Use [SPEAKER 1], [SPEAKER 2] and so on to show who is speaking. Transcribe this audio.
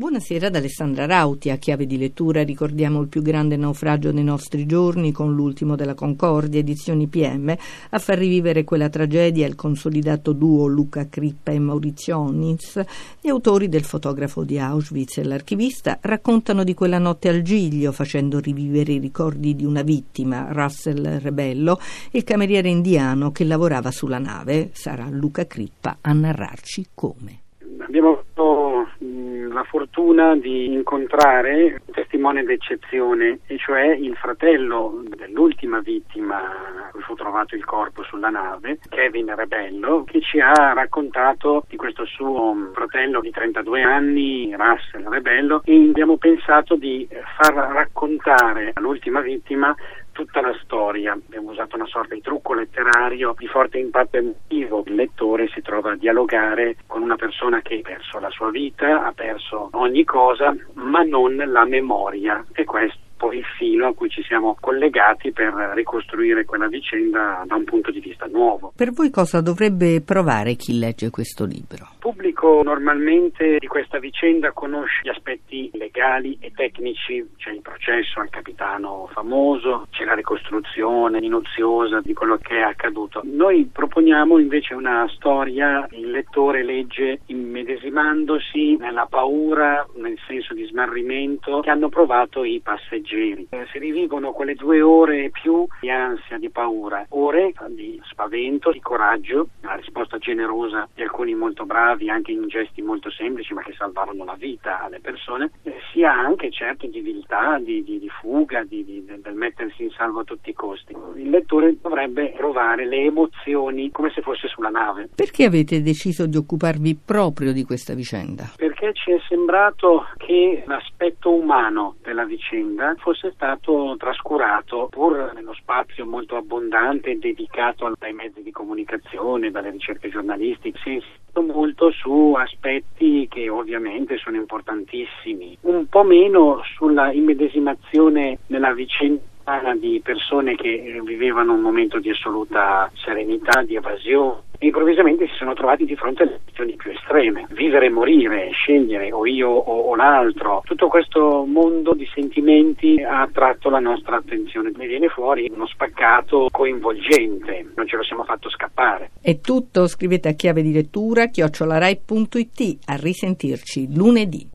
[SPEAKER 1] Buonasera ad Alessandra Rauti, a chiave di lettura ricordiamo il più grande naufragio dei nostri giorni con l'ultimo della Concordia, edizioni PM, a far rivivere quella tragedia il consolidato duo Luca Crippa e Maurizio Onnins. Gli autori del fotografo di Auschwitz e l'archivista raccontano di quella notte al Giglio facendo rivivere i ricordi di una vittima, Russell Rebello, il cameriere indiano che lavorava sulla nave. Sarà Luca Crippa a narrarci come.
[SPEAKER 2] Abbiamo fortuna di incontrare un testimone d'eccezione, e cioè il fratello dell'ultima vittima cui fu trovato il corpo sulla nave, Kevin Rebello, che ci ha raccontato di questo suo fratello di 32 anni, Russell Rebello, e abbiamo pensato di far raccontare all'ultima vittima tutta la storia. Abbiamo usato una sorta di trucco letterario di forte impatto emotivo. Il lettore si trova a dialogare con una persona che ha perso la sua vita, ha perso ogni cosa, ma non la memoria. E questo poi il filo a cui ci siamo collegati per ricostruire quella vicenda da un punto di vista nuovo.
[SPEAKER 1] Per voi cosa dovrebbe provare chi legge questo libro?
[SPEAKER 2] Pubblico normalmente di questa vicenda conosce gli aspetti legali e tecnici, c'è il processo al capitano famoso, c'è la ricostruzione minuziosa di quello che è accaduto. Noi proponiamo invece una storia, il lettore legge immedesimandosi nella paura, nel senso di smarrimento che hanno provato i passeggeri. Eh, si rivivono quelle due ore e più di ansia, di paura, ore di spavento, di coraggio, la risposta generosa di alcuni molto bravi, anche in gesti molto semplici ma che salvarono la vita alle persone, eh, sia anche certo di viltà, di, di, di fuga, di, del mettersi in salvo a tutti i costi. Il lettore dovrebbe provare le emozioni come se fosse sulla nave.
[SPEAKER 1] Perché avete deciso di occuparvi proprio di questa vicenda?
[SPEAKER 2] Perché ci è sembrato che l'aspetto umano della vicenda fosse stato trascurato pur nello spazio molto abbondante dedicato dai mezzi di comunicazione, dalle ricerche giornalistiche. Si è molto su aspetti che ovviamente sono importantissimi, un po' meno sulla immedesimazione nella vicenda di persone che vivevano un momento di assoluta serenità, di evasione improvvisamente si sono trovati di fronte alle situazioni più estreme. Vivere e morire, scegliere o io o, o, l'altro, tutto questo mondo di sentimenti ha attratto la nostra attenzione. Ne viene fuori uno spaccato coinvolgente, non ce lo siamo fatto scappare.
[SPEAKER 1] È tutto, scrivete a chiave di lettura chiocciolarai.it. A risentirci lunedì.